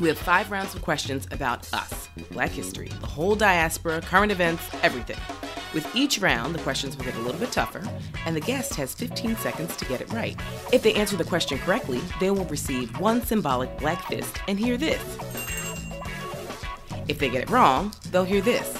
We have five rounds of questions about us, Black history, the whole diaspora, current events, everything. With each round, the questions will get a little bit tougher, and the guest has 15 seconds to get it right. If they answer the question correctly, they will receive one symbolic black fist and hear this. If they get it wrong, they'll hear this.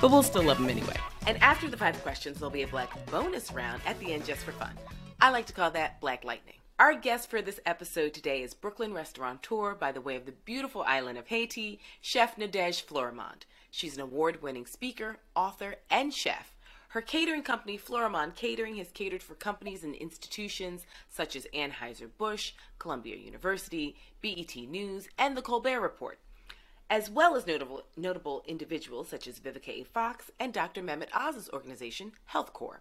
But we'll still love them anyway. And after the five questions, there'll be a black bonus round at the end just for fun. I like to call that Black Lightning. Our guest for this episode today is Brooklyn restaurateur by the way of the beautiful island of Haiti, Chef Nadege Fleurimond. She's an award winning speaker, author, and chef. Her catering company, Fleurimond Catering, has catered for companies and institutions such as Anheuser-Busch, Columbia University, BET News, and The Colbert Report, as well as notable, notable individuals such as Vivica A. Fox and Dr. Mehmet Oz's organization, Health Corps.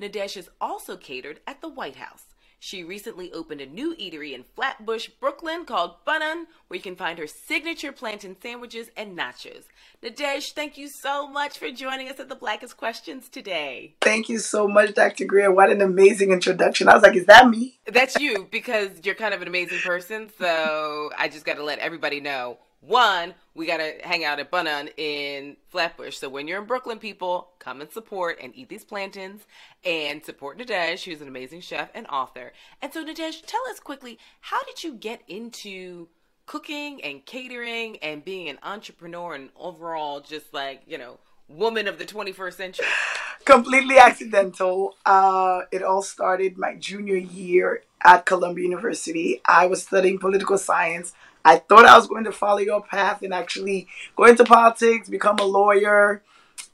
Nadege has also catered at the White House. She recently opened a new eatery in Flatbush, Brooklyn called Bunun, where you can find her signature plantain sandwiches and nachos. Nadege, thank you so much for joining us at the Blackest Questions today. Thank you so much, Dr. Greer. What an amazing introduction. I was like, is that me? That's you, because you're kind of an amazing person. So I just got to let everybody know one, we got to hang out at Bunun in Flatbush. So when you're in Brooklyn, people, come and support and eat these plantains and support Nadege, who's an amazing chef and author. And so, Nadege, tell us quickly, how did you get into cooking and catering and being an entrepreneur and overall just like, you know, woman of the 21st century? Completely accidental. Uh, it all started my junior year at Columbia University. I was studying political science I thought I was going to follow your path and actually go into politics, become a lawyer.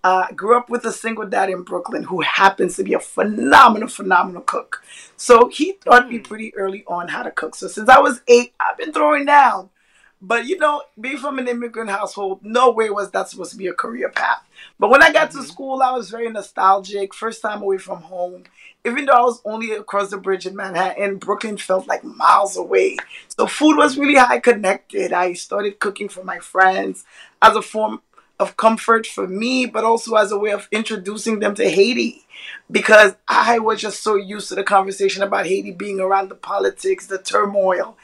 Uh, grew up with a single dad in Brooklyn who happens to be a phenomenal, phenomenal cook. So he taught me hmm. pretty early on how to cook. So since I was eight, I've been throwing down. But you know, being from an immigrant household, no way was that supposed to be a career path. But when I got mm-hmm. to school, I was very nostalgic. First time away from home. Even though I was only across the bridge in Manhattan, Brooklyn felt like miles away. So food was really high connected. I started cooking for my friends as a form of comfort for me, but also as a way of introducing them to Haiti because I was just so used to the conversation about Haiti being around the politics, the turmoil.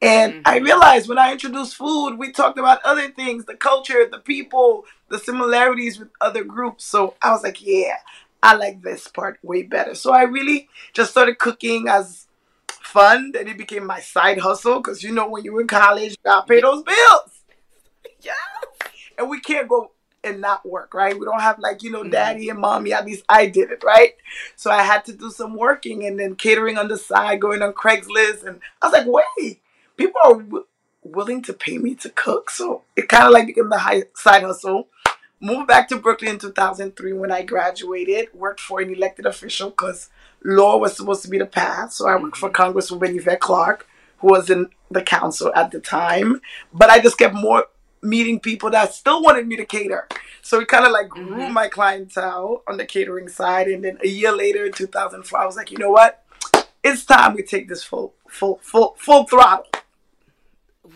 And mm-hmm. I realized when I introduced food, we talked about other things the culture, the people, the similarities with other groups. So I was like, yeah, I like this part way better. So I really just started cooking as fun. Then it became my side hustle because you know, when you're in college, you gotta pay those bills. yeah. And we can't go and not work, right? We don't have like, you know, mm-hmm. daddy and mommy. At least I did it, right? So I had to do some working and then catering on the side, going on Craigslist. And I was like, wait people are w- willing to pay me to cook. So it kind of like became the high side hustle. Moved back to Brooklyn in 2003 when I graduated. Worked for an elected official because law was supposed to be the path. So I worked for mm-hmm. Congresswoman Yvette Clarke, who was in the council at the time. But I just kept more meeting people that still wanted me to cater. So it kind of like grew mm-hmm. my clientele on the catering side. And then a year later, in 2004, I was like, you know what? It's time we take this full, full, full, full throttle.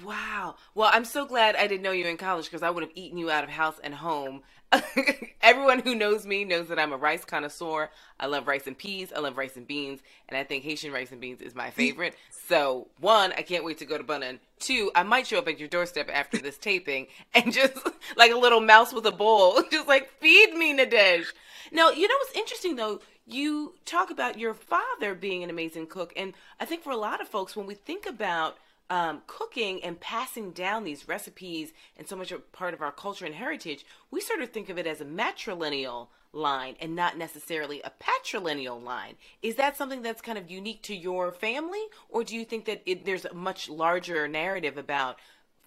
Wow. Well, I'm so glad I didn't know you in college because I would have eaten you out of house and home. Everyone who knows me knows that I'm a rice connoisseur. I love rice and peas. I love rice and beans. And I think Haitian rice and beans is my favorite. So, one, I can't wait to go to Bunun. Two, I might show up at your doorstep after this taping and just like a little mouse with a bowl, just like feed me, Nadege. Now, you know what's interesting though? You talk about your father being an amazing cook. And I think for a lot of folks, when we think about um, cooking and passing down these recipes and so much a part of our culture and heritage, we sort of think of it as a matrilineal line and not necessarily a patrilineal line. Is that something that's kind of unique to your family, or do you think that it, there's a much larger narrative about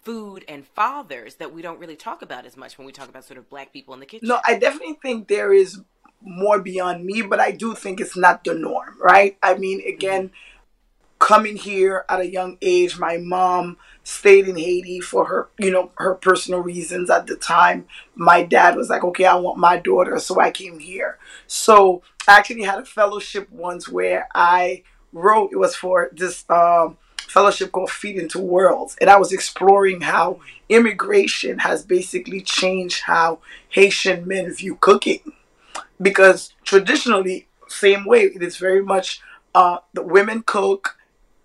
food and fathers that we don't really talk about as much when we talk about sort of black people in the kitchen? No, I definitely think there is more beyond me, but I do think it's not the norm, right? I mean, again. Mm-hmm coming here at a young age, my mom stayed in Haiti for her, you know, her personal reasons at the time. My dad was like, okay, I want my daughter, so I came here. So I actually had a fellowship once where I wrote, it was for this um, fellowship called Feet in Two Worlds. And I was exploring how immigration has basically changed how Haitian men view cooking. Because traditionally, same way, it is very much uh, the women cook,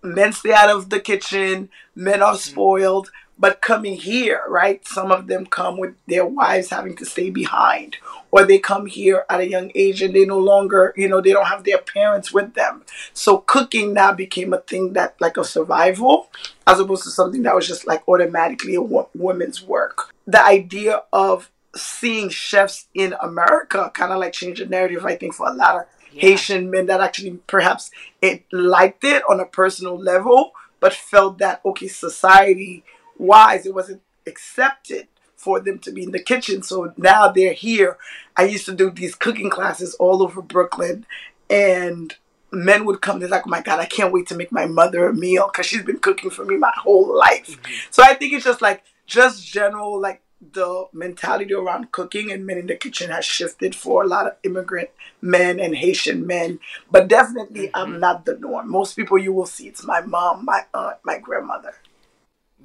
men stay out of the kitchen, men are mm-hmm. spoiled. But coming here, right? Some of them come with their wives having to stay behind, or they come here at a young age and they no longer, you know, they don't have their parents with them. So cooking now became a thing that, like a survival, as opposed to something that was just like automatically a woman's work. The idea of seeing chefs in America kind of like changed the narrative, I think, for a lot of yeah. Haitian men that actually perhaps it liked it on a personal level, but felt that okay, society wise, it wasn't accepted for them to be in the kitchen. So now they're here. I used to do these cooking classes all over Brooklyn, and men would come. They're like, "Oh my God, I can't wait to make my mother a meal because she's been cooking for me my whole life." Mm-hmm. So I think it's just like just general like the mentality around cooking and men in the kitchen has shifted for a lot of immigrant men and Haitian men. But definitely, mm-hmm. I'm not the norm. Most people you will see, it's my mom, my aunt, my grandmother.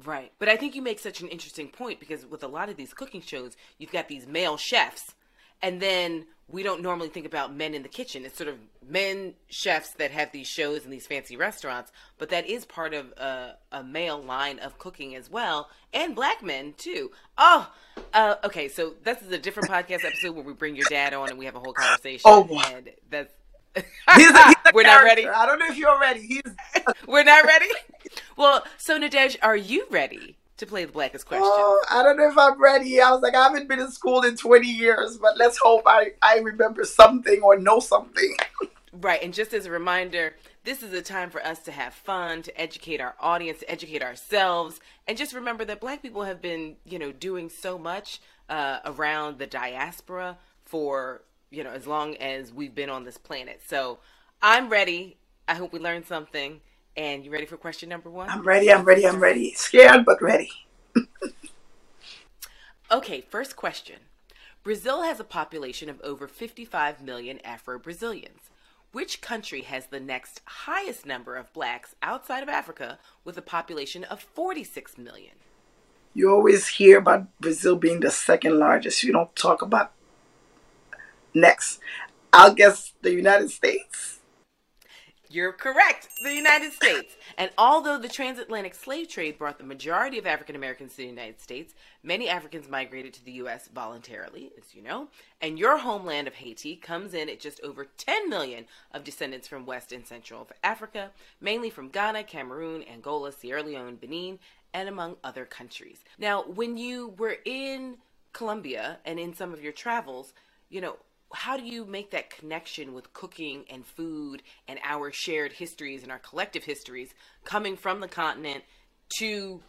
Right. But I think you make such an interesting point because with a lot of these cooking shows, you've got these male chefs, and then we don't normally think about men in the kitchen. It's sort of men chefs that have these shows in these fancy restaurants, but that is part of a, a male line of cooking as well, and black men too. Oh, uh, okay. So this is a different podcast episode where we bring your dad on and we have a whole conversation. Oh, and that's. he's a, he's a We're not ready. I don't know if you're ready. He's. We're not ready. Well, so Nadege, are you ready? To play the blackest question. Oh, I don't know if I'm ready. I was like, I haven't been in school in 20 years, but let's hope I, I remember something or know something. right. And just as a reminder, this is a time for us to have fun, to educate our audience, to educate ourselves, and just remember that black people have been, you know, doing so much uh, around the diaspora for, you know, as long as we've been on this planet. So I'm ready. I hope we learned something. And you ready for question number one? I'm ready, I'm ready, I'm ready. Scared, but ready. okay, first question. Brazil has a population of over 55 million Afro Brazilians. Which country has the next highest number of blacks outside of Africa with a population of 46 million? You always hear about Brazil being the second largest. You don't talk about next. I'll guess the United States. You're correct. The United States. And although the transatlantic slave trade brought the majority of African Americans to the United States, many Africans migrated to the U.S. voluntarily, as you know. And your homeland of Haiti comes in at just over 10 million of descendants from West and Central Africa, mainly from Ghana, Cameroon, Angola, Sierra Leone, Benin, and among other countries. Now, when you were in Colombia and in some of your travels, you know, how do you make that connection with cooking and food and our shared histories and our collective histories coming from the continent to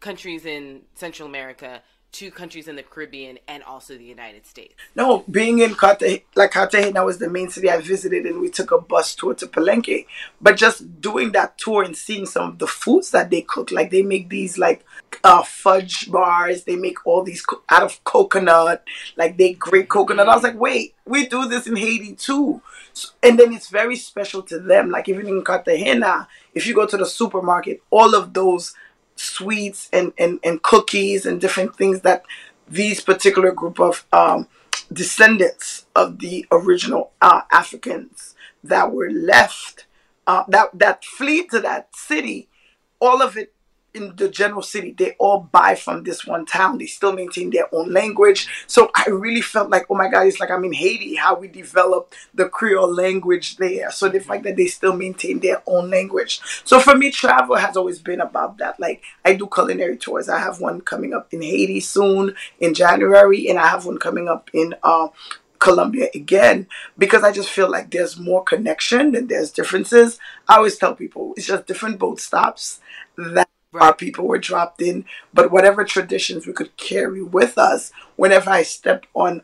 countries in Central America to countries in the Caribbean and also the United States? No, being in Cartagena, like Cartagena was the main city I visited, and we took a bus tour to Palenque. But just doing that tour and seeing some of the foods that they cook, like they make these like uh, fudge bars, they make all these co- out of coconut, like they grate coconut. I was like, wait, we do this in Haiti too. So, and then it's very special to them. Like even in Cartagena, if you go to the supermarket, all of those sweets and, and, and cookies and different things that these particular group of um, descendants of the original uh, Africans that were left, uh, that, that flee to that city, all of it in the general city, they all buy from this one town. They still maintain their own language. So I really felt like, oh my God, it's like I'm in Haiti, how we developed the Creole language there. So the fact that they still maintain their own language. So for me, travel has always been about that. Like I do culinary tours. I have one coming up in Haiti soon in January, and I have one coming up in uh, Colombia again because I just feel like there's more connection and there's differences. I always tell people it's just different boat stops that Right. Our people were dropped in, but whatever traditions we could carry with us, whenever I step on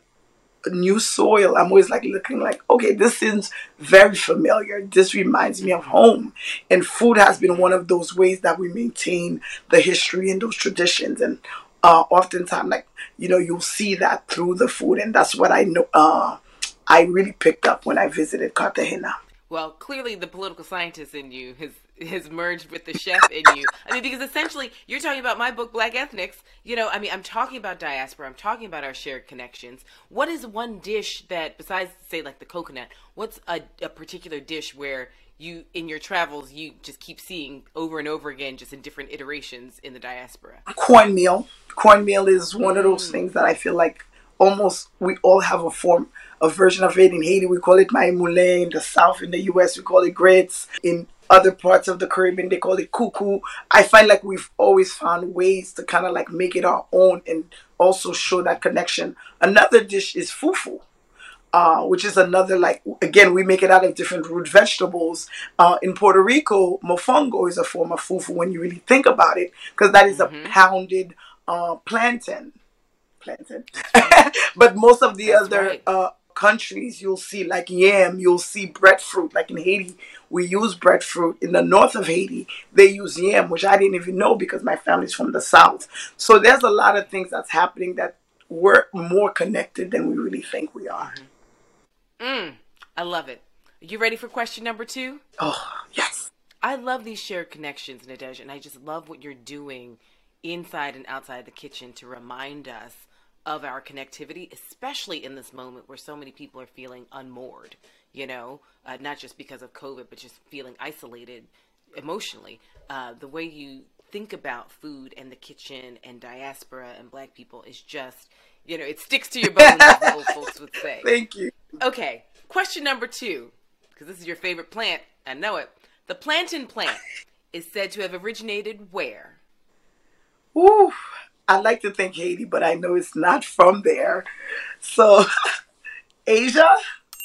new soil, I'm always like looking like, okay, this seems very familiar. This reminds me of home. And food has been one of those ways that we maintain the history and those traditions. And uh, oftentimes, like, you know, you'll see that through the food. And that's what I know, uh, I really picked up when I visited Cartagena. Well, clearly the political scientist in you has has merged with the chef in you. I mean, because essentially you're talking about my book, Black Ethnics. You know, I mean, I'm talking about diaspora. I'm talking about our shared connections. What is one dish that, besides say like the coconut, what's a, a particular dish where you in your travels you just keep seeing over and over again, just in different iterations in the diaspora? Cornmeal. Cornmeal is one of those mm. things that I feel like almost we all have a form a version of it in Haiti. We call it maï moulin. In the South, in the U.S., we call it grits. In other parts of the Caribbean, they call it cuckoo. I find like we've always found ways to kind of like make it our own and also show that connection. Another dish is fufu. Uh, which is another like again we make it out of different root vegetables. Uh, in Puerto Rico, mofongo is a form of fufu when you really think about it, because that is mm-hmm. a pounded uh, plantain. Plantain, but most of the That's other right. Countries you'll see like yam, you'll see breadfruit. Like in Haiti, we use breadfruit. In the north of Haiti, they use yam, which I didn't even know because my family's from the south. So there's a lot of things that's happening that we're more connected than we really think we are. Mm, I love it. Are you ready for question number two? Oh, yes. I love these shared connections, Nadege, and I just love what you're doing inside and outside the kitchen to remind us of our connectivity, especially in this moment where so many people are feeling unmoored, you know, uh, not just because of COVID, but just feeling isolated emotionally. Uh, the way you think about food and the kitchen and diaspora and black people is just, you know, it sticks to your bones, as old folks would say. Thank you. Okay, question number two, because this is your favorite plant. I know it. The plantain plant is said to have originated where? Ooh, I like to think Haiti, but I know it's not from there. So, Asia?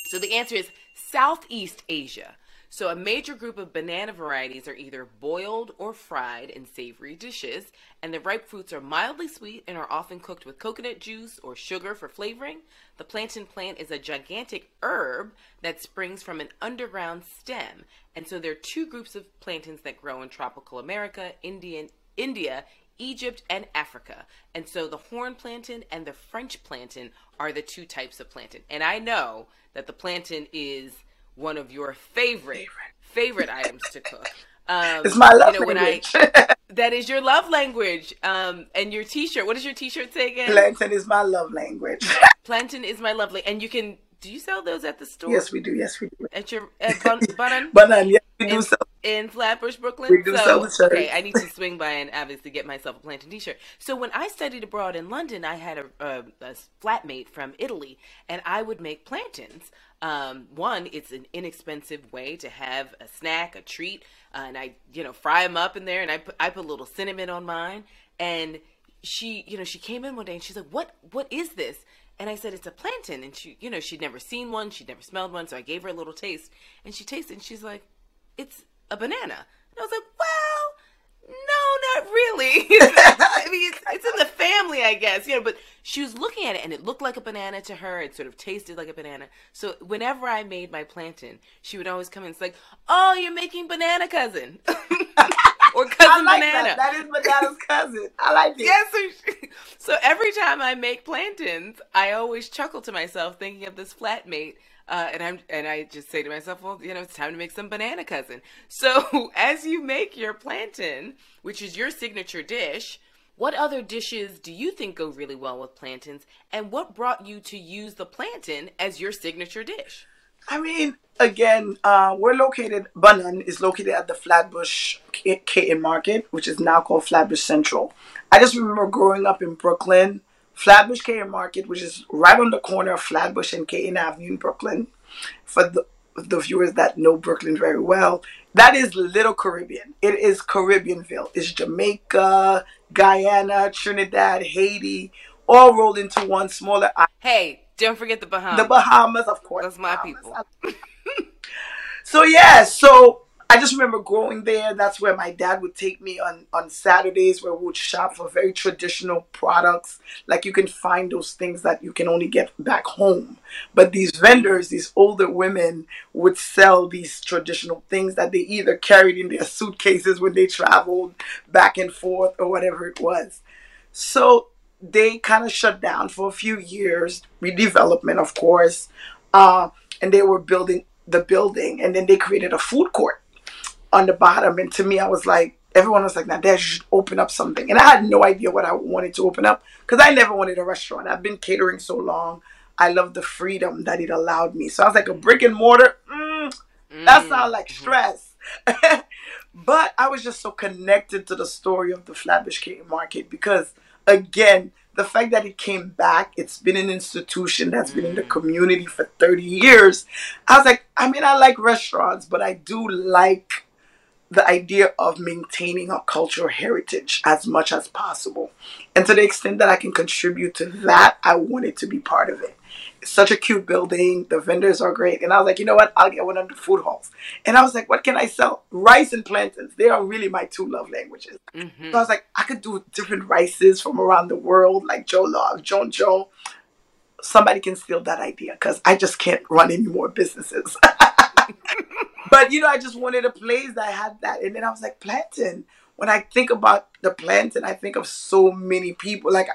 So the answer is Southeast Asia. So, a major group of banana varieties are either boiled or fried in savory dishes, and the ripe fruits are mildly sweet and are often cooked with coconut juice or sugar for flavoring. The plantain plant is a gigantic herb that springs from an underground stem, and so there are two groups of plantains that grow in tropical America, Indian, India, Egypt, and Africa. And so the horn plantain and the French plantain are the two types of plantain. And I know that the plantain is one of your favorite favorite items to cook. Um, it's my love you know, language. I, that is your love language. Um, and your T-shirt. What does your T-shirt say again? Plantain is my love language. plantain is my lovely, and you can do you sell those at the store? Yes, we do. Yes, we do. At your at Bun- Bunnan? Bunnan, yes, we in, do sell. In Flatbush, Brooklyn? We do so, sell the shirts. Okay, I need to swing by and obviously get myself a plantain t-shirt. So when I studied abroad in London, I had a, a, a flatmate from Italy, and I would make plantains. Um, one, it's an inexpensive way to have a snack, a treat, uh, and I, you know, fry them up in there, and I put, I put a little cinnamon on mine, and she, you know, she came in one day and she's like, "What? What is this?" And I said, it's a plantain. And she, you know, she'd never seen one. She'd never smelled one. So I gave her a little taste. And she tasted and she's like, it's a banana. And I was like, well, no, not really. I mean, it's, it's, in the family, I guess, you know, but she was looking at it and it looked like a banana to her. It sort of tasted like a banana. So whenever I made my plantain, she would always come in and say, like, oh, you're making banana cousin. or cousin like banana. That. that is banana's cousin. I like it. Yes. so, so, every time I make plantains, I always chuckle to myself thinking of this flatmate. Uh, and I'm and I just say to myself, well, you know, it's time to make some banana cousin. So as you make your plantain, which is your signature dish, what other dishes do you think go really well with plantains? And what brought you to use the plantain as your signature dish? I mean, again, uh, we're located, Bunnan is located at the Flatbush Caton Market, which is now called Flatbush Central. I just remember growing up in Brooklyn, Flatbush Caton Market, which is right on the corner of Flatbush and Caton Avenue in Brooklyn. For the, the viewers that know Brooklyn very well, that is Little Caribbean. It is Caribbeanville. It's Jamaica, Guyana, Trinidad, Haiti, all rolled into one smaller island. Hey, don't forget the Bahamas. The Bahamas, of course. That's my Bahamas. people. so yeah, so I just remember growing there. That's where my dad would take me on on Saturdays, where we would shop for very traditional products. Like you can find those things that you can only get back home. But these vendors, these older women, would sell these traditional things that they either carried in their suitcases when they traveled back and forth or whatever it was. So they kind of shut down for a few years, redevelopment, of course, uh, and they were building the building, and then they created a food court on the bottom. And to me, I was like, everyone was like, now, you should open up something. And I had no idea what I wanted to open up because I never wanted a restaurant. I've been catering so long. I love the freedom that it allowed me. So I was like, a brick and mortar, mm, that mm. sounds like stress. but I was just so connected to the story of the Flatbush Market because – again, the fact that it came back, it's been an institution that's been in the mm. community for 30 years. I was like, I mean, I like restaurants, but I do like the idea of maintaining our cultural heritage as much as possible. And to the extent that I can contribute to that, I wanted to be part of it such a cute building. The vendors are great. And I was like, you know what? I'll get one of the food halls. And I was like, what can I sell? Rice and plantains. They are really my two love languages. Mm-hmm. So I was like, I could do different rices from around the world, like Joe Love, djon djon. Somebody can steal that idea because I just can't run any more businesses. but you know, I just wanted a place that had that. And then I was like, plantain. When I think about the plantain, I think of so many people. Like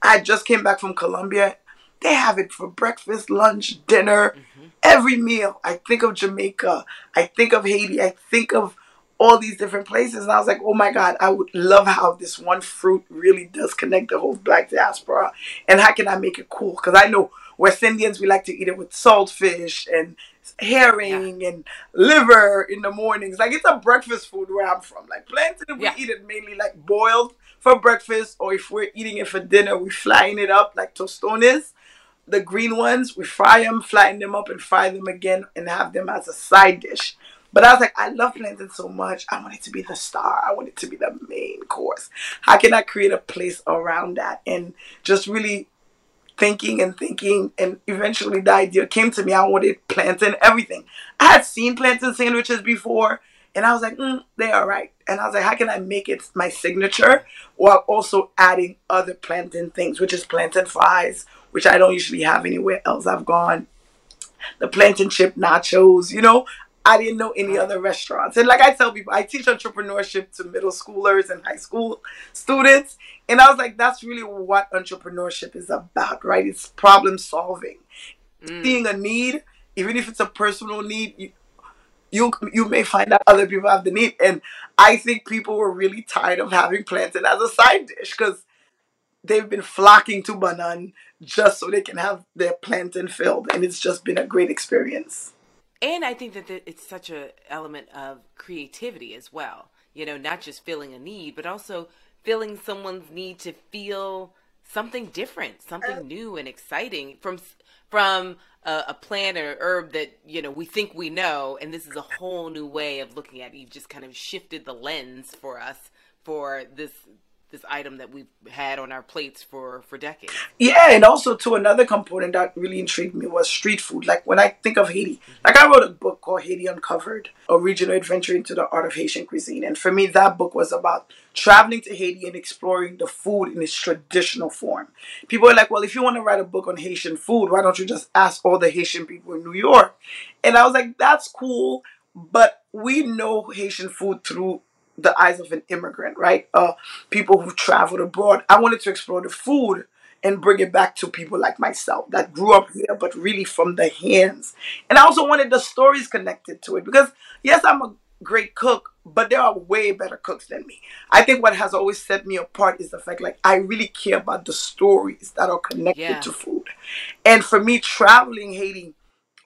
I just came back from Colombia they have it for breakfast, lunch, dinner, mm-hmm. every meal. I think of Jamaica. I think of Haiti. I think of all these different places. And I was like, oh my God, I would love how this one fruit really does connect the whole black diaspora. And how can I make it cool? Because I know West Indians, we like to eat it with saltfish and herring yeah. and liver in the mornings. Like it's a breakfast food where I'm from. Like plantain, we yeah. eat it mainly like boiled for breakfast, or if we're eating it for dinner, we flying it up like tostones the green ones, we fry them, flatten them up, and fry them again and have them as a side dish. But I was like, I love plantain so much. I want it to be the star. I want it to be the main course. How can I create a place around that? And just really thinking and thinking. And eventually the idea came to me. I wanted plantain everything. I had seen plantain sandwiches before. And I was like, mm, they are right. And I was like, how can I make it my signature while also adding other plantain things, which is plantain fries, which I don't usually have anywhere else I've gone. The plantain chip nachos, you know, I didn't know any other restaurants. And like I tell people, I teach entrepreneurship to middle schoolers and high school students. And I was like, that's really what entrepreneurship is about, right? It's problem solving. Mm. Seeing a need, even if it's a personal need, you, you you may find out other people have the need. And I think people were really tired of having plantain as a side dish because they've been flocking to Banan just so they can have their plantain filled, and it's just been a great experience. And I think that it's such a element of creativity as well. You know, not just filling a need, but also filling someone's need to feel something different, something new and exciting from from a, a, plant or herb that you know we think we know, and this is a whole new way of looking at. It. You've just kind of shifted the lens for us for this this item that we've had on our plates for for decades. Yeah, and also to another component that really intrigued me was street food. Like when I think of Haiti, mm-hmm. like I wrote a book called Haiti Uncovered, a regional adventure into the art of Haitian cuisine, and for me that book was about traveling to Haiti and exploring the food in its traditional form. People are like, well, if you want to write a book on Haitian food, why don't you just ask all the Haitian people in New York? And I was like, that's cool, but we know Haitian food through the eyes of an immigrant, right? Uh, people who traveled abroad. I wanted to explore the food and bring it back to people like myself that grew up here, but really from the hands. And I also wanted the stories connected to it because, yes, I'm a great cook, but there are way better cooks than me. I think what has always set me apart is the fact like I really care about the stories that are connected yeah. to food. And for me, traveling Haiti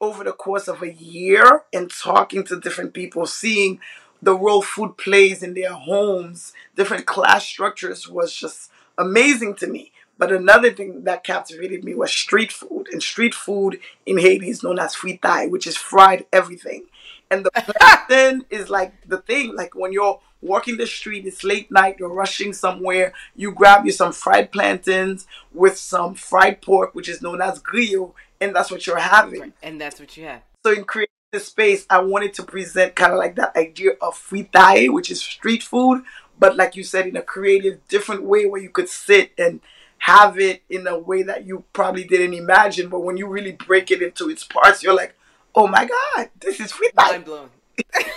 over the course of a year and talking to different people, seeing the role food plays in their homes, different class structures was just amazing to me. But another thing that captivated me was street food. And street food in Haiti is known as fritai, which is fried everything. And the plantain is like the thing. Like when you're walking the street, it's late night, you're rushing somewhere, you grab you some fried plantains with some fried pork, which is known as griot, and that's what you're having. And that's what you have. So in creating the space, I wanted to present kind of like that idea of fritai, which is street food, but like you said, in a creative, different way where you could sit and have it in a way that you probably didn't imagine. But when you really break it into its parts, you're like, oh my God, this is fritai. Mind blown.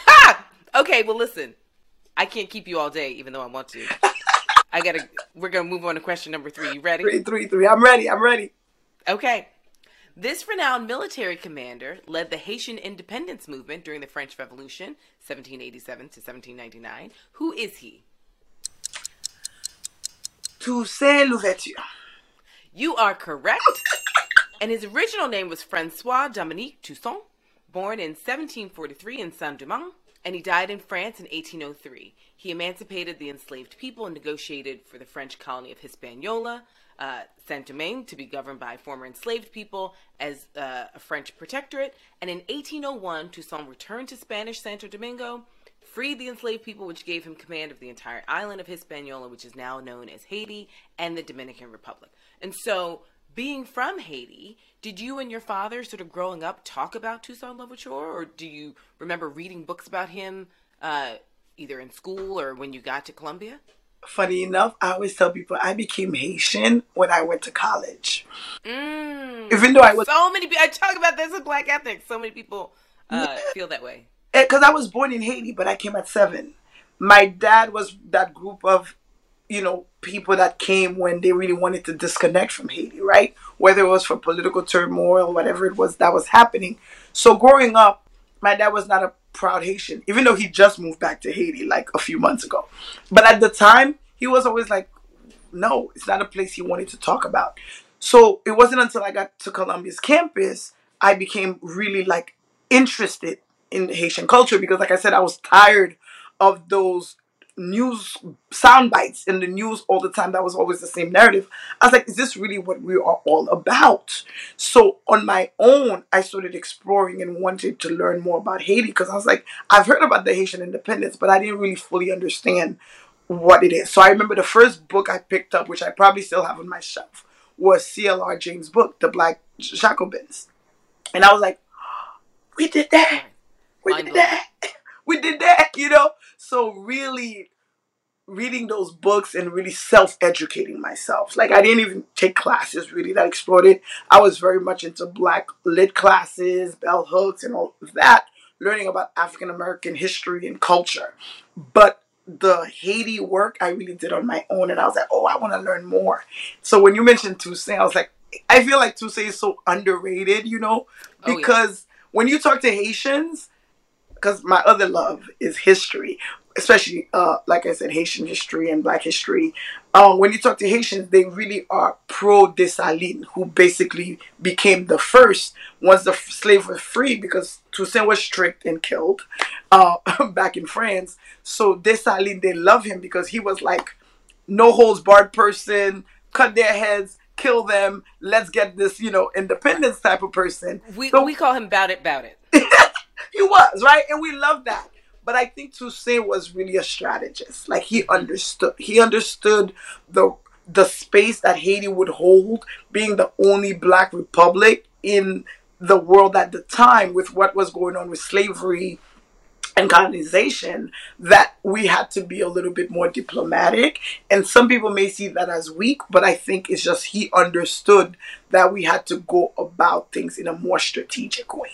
okay, well, listen. I can't keep you all day, even though I want to. I gotta. We're gonna move on to question number three. You ready? Three, three, three. I'm ready. I'm ready. Okay. This renowned military commander led the Haitian independence movement during the French Revolution, 1787 to 1799. Who is he? Toussaint Louverture. You are correct. and his original name was Francois Dominique Toussaint, born in 1743 in Saint-Domingue, and he died in France in 1803. He emancipated the enslaved people and negotiated for the French colony of Hispaniola, uh, Saint Domingue, to be governed by former enslaved people as uh, a French protectorate. And in 1801, Toussaint returned to Spanish Santo Domingo, freed the enslaved people, which gave him command of the entire island of Hispaniola, which is now known as Haiti and the Dominican Republic. And so, being from Haiti, did you and your father, sort of growing up, talk about Toussaint Louverture, or do you remember reading books about him, uh, either in school or when you got to Columbia? Funny enough, I always tell people I became Haitian when I went to college. Mm. Even though I was so many people, I talk about this in Black Ethnics. So many people uh, feel that way. because I was born in Haiti, but I came at seven. My dad was that group of, you know, people that came when they really wanted to disconnect from Haiti, right? Whether it was for political turmoil, whatever it was that was happening. So growing up, my dad was not a proud Haitian, even though he just moved back to Haiti like a few months ago. But at the time, he was always like, no, it's not a place he wanted to talk about. So it wasn't until I got to Columbia's campus I became really like interested in Haitian culture because, like I said, I was tired of those news sound bites in the news all the time. That was always the same narrative. I was like is this really what we are all about? So on my own i started exploring and wanted to learn more about haiti because i was like i've heard about the haitian independence but i didn't really fully understand what it is. So i remember the first book i picked up which i probably still have on my shelf was clr james book the black jacobins. And i was like we did that. We did that we did that you know? So really reading those books and really self-educating myself. Like i didn't even take classes really that explored it. I was very much into black lit classes bell hooks and all of that learning about african american history and culture. But the haiti work i really did on my own and i was like oh i want to learn more. So when you mentioned toussaint i was like i feel like toussaint is so underrated you know? Oh, yeah. because when you talk to haitians because my other love is history, especially uh, like I said, Haitian history and Black history. Um, when you talk to Haitians, they really are pro Dessalines, who basically became the first once the slave was free because Toussaint was strict and killed uh, back in France. So Dessalines, they love him because he was like no holds barred person, cut their heads, kill them, let's get this, you know, independence type of person. We, So- we call him Bout It, Bout It. He was right? And we love that. But i think toussaint was really a strategist. Like he understood he understood the the space that haiti would hold being the only black republic in the world at the time with what was going on with slavery and colonization that we had to be a little bit more diplomatic. And some people may see that as weak but i think it's just he understood that we had to go about things in a more strategic way.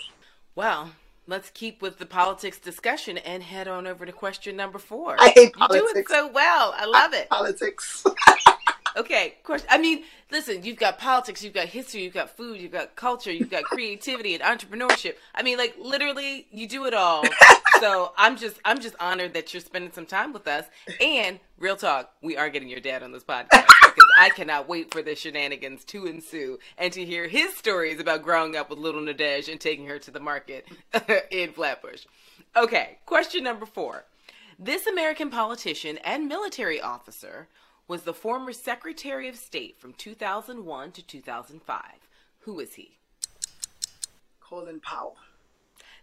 Well, let's keep with the politics discussion and head on over to question number four. I hate You're politics. doing so well. I love it. politics Okay, of course. I mean, listen, you've got politics, you've got history, you've got food, you've got culture, you've got creativity and entrepreneurship. I mean, like literally, you do it all. So I'm just, I'm just honored that you're spending some time with us. And real talk, we are getting your dad on this podcast because I cannot wait for the shenanigans to ensue and to hear his stories about growing up with little Nadege and taking her to the market in Flatbush. Okay, question number four. This American politician and military officer was the former Secretary of State from 2001 to 2005. Who is he? colin powell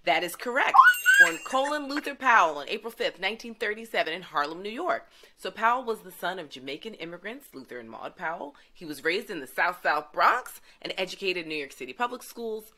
That is correct. Born Colin Luther Powell on April 5th, 1937, in Harlem, New York. So Powell was the son of Jamaican immigrants, Luther and Maud Powell. He was raised in the South South Bronx and educated in New York City public schools.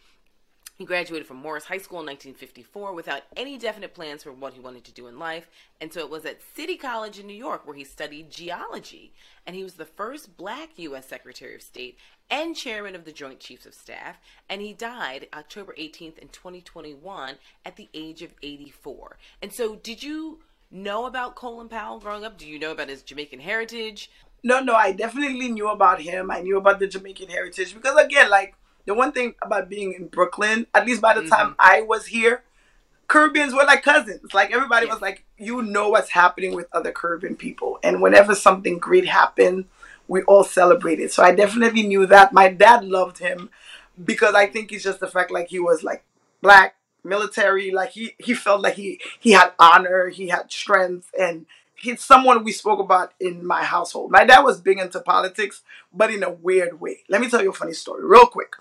He graduated from Morris High School in 1954 without any definite plans for what he wanted to do in life. And so it was at City College in New York where he studied geology. And he was the first black U.S. Secretary of State and chairman of the Joint Chiefs of Staff. And he died October 18th in 2021 at the age of 84. And so, did you know about Colin Powell growing up? Do you know about his Jamaican heritage? No, no, I definitely knew about him. I knew about the Jamaican heritage because, again, like, the one thing about being in Brooklyn, at least by the mm-hmm. time I was here, Caribbeans were like cousins. Like everybody yeah. was like, you know what's happening with other Caribbean people. And whenever something great happened, we all celebrated. So I definitely knew that. My dad loved him because I think it's just the fact like he was like black, military, like he he felt like he he had honor, he had strength and he's someone we spoke about in my household. My dad was big into politics, but in a weird way. Let me tell you a funny story, real quick.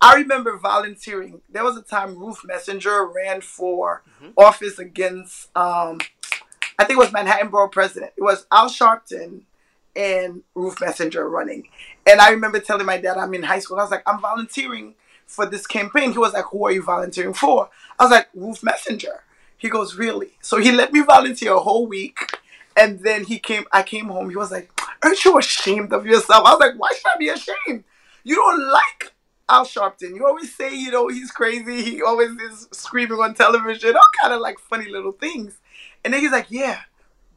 I remember volunteering. There was a time Ruth Messinger ran for mm-hmm. office against, um, I think it was Manhattan Borough President. It was Al Sharpton and Ruth Messinger running. And I remember telling my dad, I'm in high school. I was like, I'm volunteering for this campaign. He was like, Who are you volunteering for? I was like, Ruth Messinger. He goes, Really? So he let me volunteer a whole week and then he came, I came home. He was like, Aren't you ashamed of yourself? I was like, Why should I be ashamed? You don't like Al Sharpton. You always say, you know, he's crazy. He always is screaming on television, all kind of like funny little things. And then he's like, Yeah,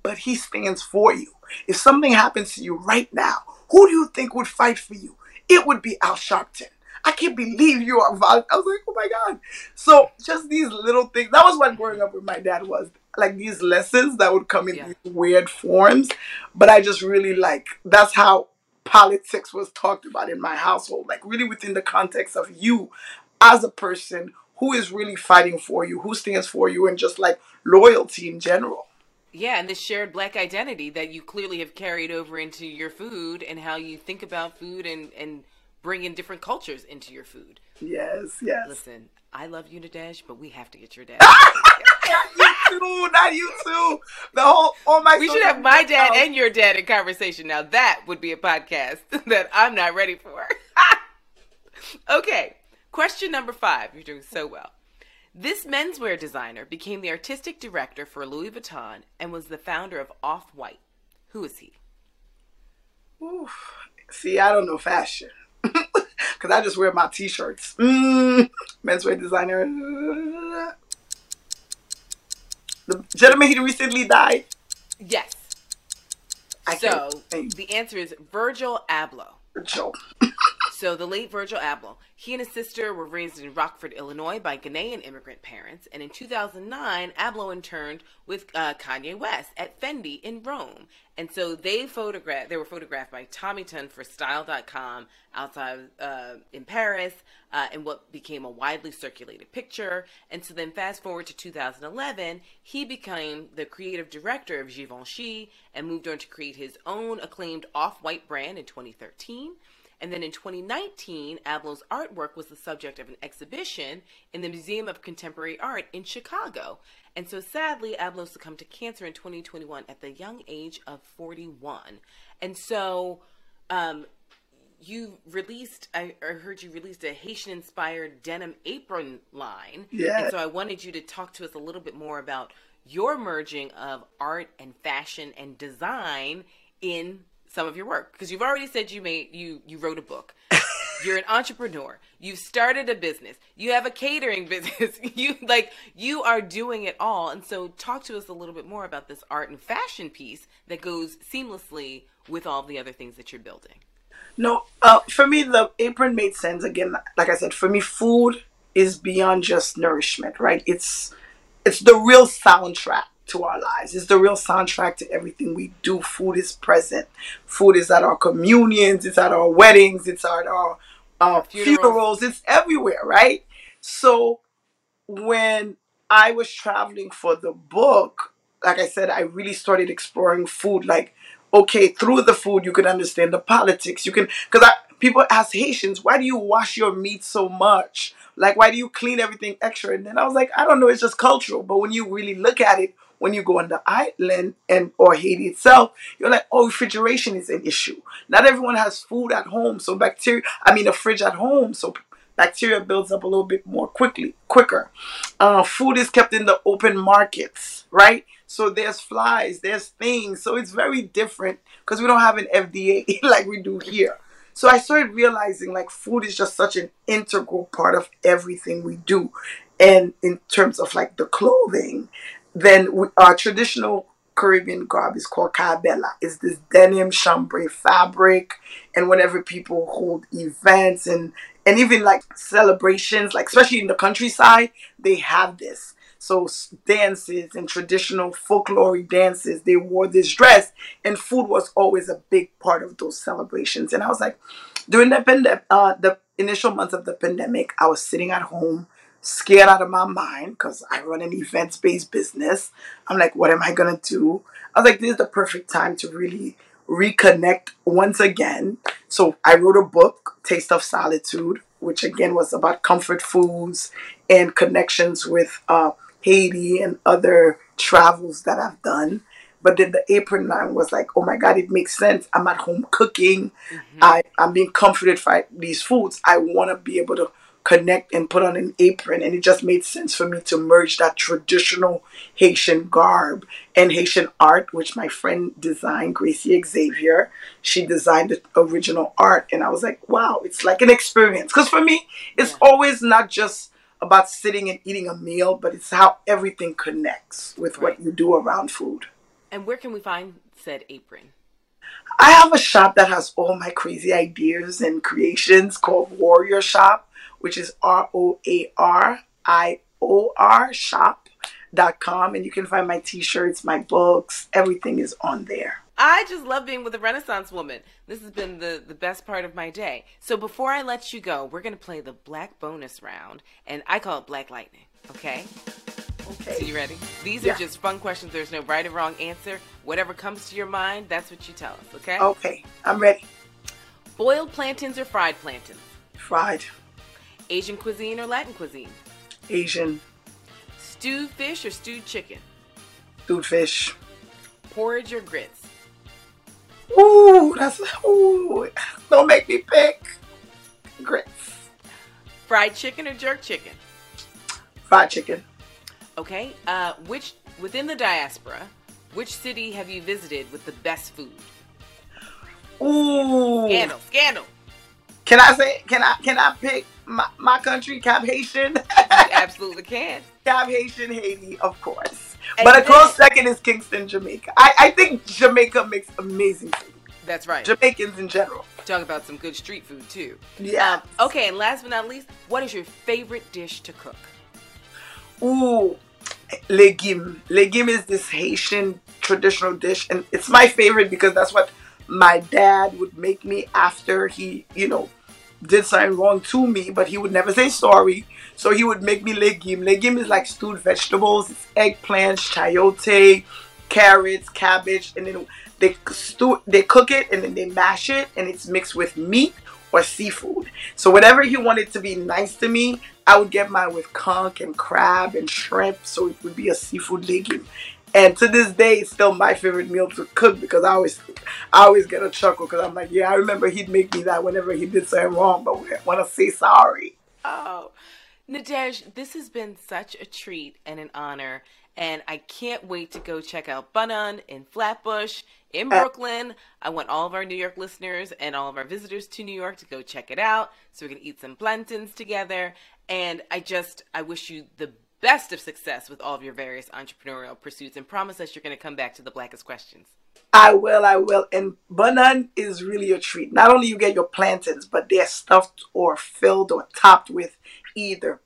but he stands for you. If something happens to you right now, who do you think would fight for you? It would be Al Sharpton. I can't believe you are I was like, oh my God. So just these little things. That was what growing up with my dad was like these lessons that would come in yeah. these weird forms. But I just really like that's how politics was talked about in my household. Like really within the context of you as a person who is really fighting for you, who stands for you, and just like loyalty in general. Yeah, and this shared black identity that you clearly have carried over into your food and how you think about food and, and bring in different cultures into your food. Yes, yes. Listen, I love Unidash, but we have to get your dad. not you too, not you too. The whole all my. God We should have my dad and your dad in conversation. Now that would be a podcast that I'm not ready for. okay, question number five. You're doing so well. This menswear designer became the artistic director for Louis Vuitton and was the founder of Off White. Who is he? Oof. See, I don't know fashion because I just wear my t-shirts. Mm, menswear designer. The gentleman he recently died. Yes. I so the answer is Virgil Abloh. Virgil. So the late Virgil Abloh, he and his sister were raised in Rockford, Illinois by Ghanaian immigrant parents. And in 2009, Abloh interned with uh, Kanye West at Fendi in Rome. And so they photographed, they were photographed by Tommy Ton for Style.com outside uh, in Paris uh, in what became a widely circulated picture. And so then fast forward to 2011, he became the creative director of Givenchy and moved on to create his own acclaimed off-white brand in 2013. And then in 2019, Abloh's artwork was the subject of an exhibition in the Museum of Contemporary Art in Chicago. And so sadly, Abloh succumbed to cancer in 2021 at the young age of 41. And so um, you released, I, heard you released a Haitian inspired denim apron line. Yeah. And so I wanted you to talk to us a little bit more about your merging of art and fashion and design in some of your work. Because you've already said you made you you wrote a book. You're an entrepreneur. You've started a business. You have a catering business. You like you are doing it all. And so talk to us a little bit more about this art and fashion piece that goes seamlessly with all the other things that you're building. No uh, for me the apron made sense. Again like i said for me food is beyond just nourishment right? It's it's the real soundtrack to our lives. It's the real soundtrack to everything we do. Food is present. Food is at our communions. It's at our weddings. It's at our uh, funerals. funerals. It's everywhere, right? So when I was traveling for the book, like I said, I really started exploring food. Like, okay, through the food, you can understand the politics. You can, because people ask Haitians, why do you wash your meat so much? Like, why do you clean everything extra? And then I was like, I don't know, it's just cultural. But when you really look at it, when you go on the island and or Haiti itself, you're like, oh, refrigeration is an issue. Not everyone has food at home, so bacteria. I mean, a fridge at home, so bacteria builds up a little bit more quickly, quicker. Uh, food is kept in the open markets, right? So there's flies, there's things. So it's very different because we don't have an FDA like we do here. So I started realizing like food is just such an integral part of everything we do. And in terms of like the clothing, then we, our traditional Caribbean garb is called cabela. It's this denim chambray fabric, and whenever people hold events and and even like celebrations, like especially in the countryside, they have this. So dances and traditional folklore dances, they wore this dress, and food was always a big part of those celebrations. And I was like, during the uh, the initial months of the pandemic, I was sitting at home scared out of my mind because I run an events based business. I'm like, what am I going to do? I was like, this is the perfect time to really reconnect once again. So I wrote a book, Taste of Solitude, which again was about comfort foods and connections with uh, Haiti and other travels that I've done. But then the apron line was like, oh my God, it makes sense. I'm at home cooking. Mm-hmm. I, I'm being comforted by these foods. I want to be able to connect and put on an apron. And it just made sense for me to merge that traditional Haitian garb and Haitian art, which my friend designed, Gracie Xavier. She designed the original art. And I was like, wow, it's like an experience. Because for me, it's yeah. always not just about sitting and eating a meal, but it's how everything connects with right. what you do around food. And where can we find said apron? I have a shop that has all my crazy ideas and creations called Roarior Shop which is R O A R I O R shop.com. And you can find my t shirts, my books, everything is on there. I just love being with a Renaissance woman. This has been the, the best part of my day. So before I let you go, we're going to play the black bonus round, and I call it Black Lightning, okay? Okay. So you ready? These yeah. are just fun questions. There's no right or wrong answer. Whatever comes to your mind, that's what you tell us, okay? Okay, I'm ready. Boiled plantains or fried plantains? Fried. Asian cuisine or Latin cuisine? Asian. Stewed fish or stewed chicken? Stewed fish. Porridge or grits? Ooh, that's ooh. Don't make me pick. Grits. Fried chicken or jerk chicken? Fried chicken. Okay. Uh, which within the diaspora, which city have you visited with the best food? Ooh. Scandal. Scandal. Can I say? Can I? Can I pick my, my country, Cap-Haitien? absolutely can. Cap-Haitien, Haiti, of course. And but a close second is Kingston, Jamaica. I, I think Jamaica makes amazing food. That's right. Jamaicans in general. Talk about some good street food too. Yeah. Um, okay, and last but not least, what is your favorite dish to cook? Ooh, legume. Legume is this Haitian traditional dish, and it's my favorite because that's what my dad would make me after he, you know, did something wrong to me, but he would never say sorry. So he would make me legume. Legume is like stewed vegetables. It's eggplants, chayote, carrots, cabbage, and then they stew, they cook it and then they mash it, and it's mixed with meat or seafood. So whenever he wanted to be nice to me, I would get mine with conch and crab and shrimp. So it would be a seafood legume. And to this day, it's still my favorite meal to cook because I always, I always get a chuckle because I'm like, yeah, I remember he'd make me that whenever he did something wrong, but we want to say sorry. Oh, Nadege, this has been such a treat and an honor, and I can't wait to go check out Bunun in Flatbush in uh, Brooklyn. I want all of our New York listeners and all of our visitors to New York to go check it out so we can eat some plantains together. And I just, I wish you the best of success with all of your various entrepreneurial pursuits and promise us you're going to come back to the blackest questions. I will, I will. And Bunun is really a treat. Not only you get your plantains, but they're stuffed or filled or topped with either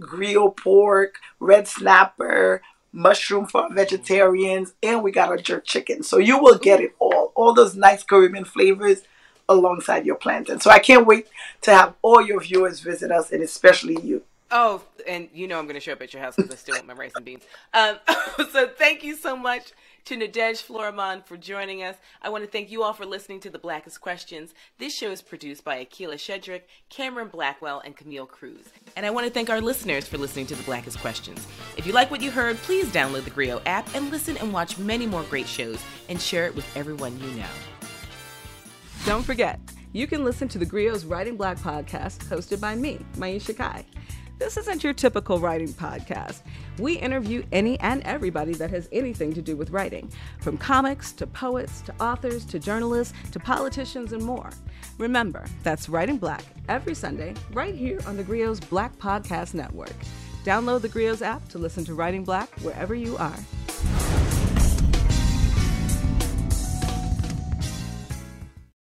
griot pork, red snapper, mushroom for vegetarians, and we got a jerk chicken. So you will get it all. All those nice Caribbean flavors alongside your plantain. So I can't wait to have all your viewers visit us and especially you. Oh, and you know I'm going to show up at your house because I still want my rice and beans. Um, so thank you so much to Nadege Fleurimond for joining us. I want to thank you all for listening to The Blackest Questions. This show is produced by Akila Shedrick, Cameron Blackwell, and Camille Cruz. And I want to thank our listeners for listening to The Blackest Questions. If you like what you heard, please download the Grio app and listen and watch many more great shows and share it with everyone you know. Don't forget, you can listen to the Grio's Writing Black podcast hosted by me, Maiysha Kai. This isn't your typical writing podcast. We interview any and everybody that has anything to do with writing, from comics to poets to authors to journalists to politicians and more. Remember, that's Writing Black every Sunday right here on the Grio's Black Podcast Network. Download the Grio's app to listen to Writing Black wherever you are.